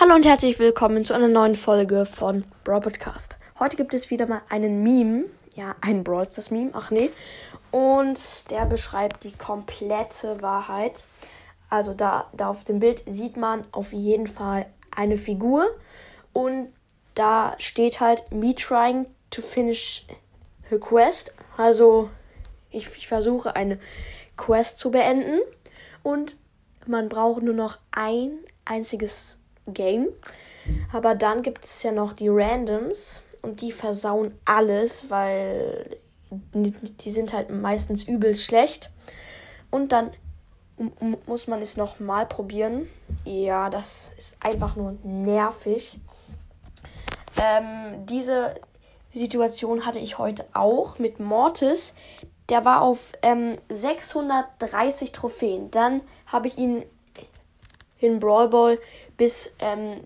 Hallo und herzlich willkommen zu einer neuen Folge von Brawl Podcast. Heute gibt es wieder mal einen Meme, ja, ein Brawl Stars Meme, ach nee, und der beschreibt die komplette Wahrheit. Also da, da auf dem Bild sieht man auf jeden Fall eine Figur und da steht halt me trying to finish a quest. Also ich, ich versuche eine Quest zu beenden und man braucht nur noch ein einziges Game. Aber dann gibt es ja noch die Randoms und die versauen alles, weil die sind halt meistens übel schlecht. Und dann muss man es nochmal probieren. Ja, das ist einfach nur nervig. Ähm, diese Situation hatte ich heute auch mit Mortis. Der war auf ähm, 630 Trophäen. Dann habe ich ihn in Brawl Ball bis ähm,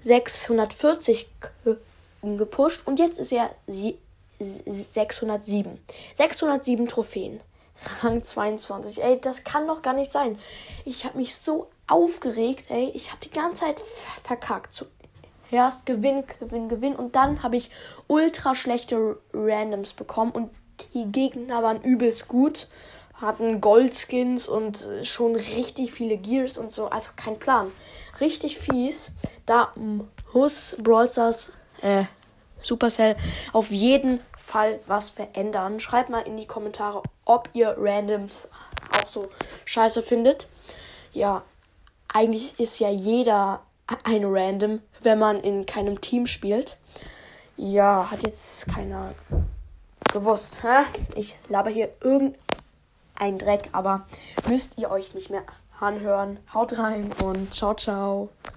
640 gepusht und jetzt ist er 607. 607 Trophäen. Rang 22. Ey, das kann doch gar nicht sein. Ich habe mich so aufgeregt, ey. Ich habe die ganze Zeit verkackt. Zuerst Gewinn, Gewinn, Gewinn und dann habe ich ultra schlechte Randoms bekommen und die Gegner waren übelst gut hatten Goldskins und äh, schon richtig viele Gears und so. Also kein Plan. Richtig fies. Da muss Brawl Stars, äh, Supercell auf jeden Fall was verändern. Schreibt mal in die Kommentare, ob ihr Randoms auch so scheiße findet. Ja, eigentlich ist ja jeder ein Random, wenn man in keinem Team spielt. Ja, hat jetzt keiner gewusst. Hä? Ich laber hier irgend ein Dreck, aber müsst ihr euch nicht mehr anhören. Haut rein und ciao, ciao.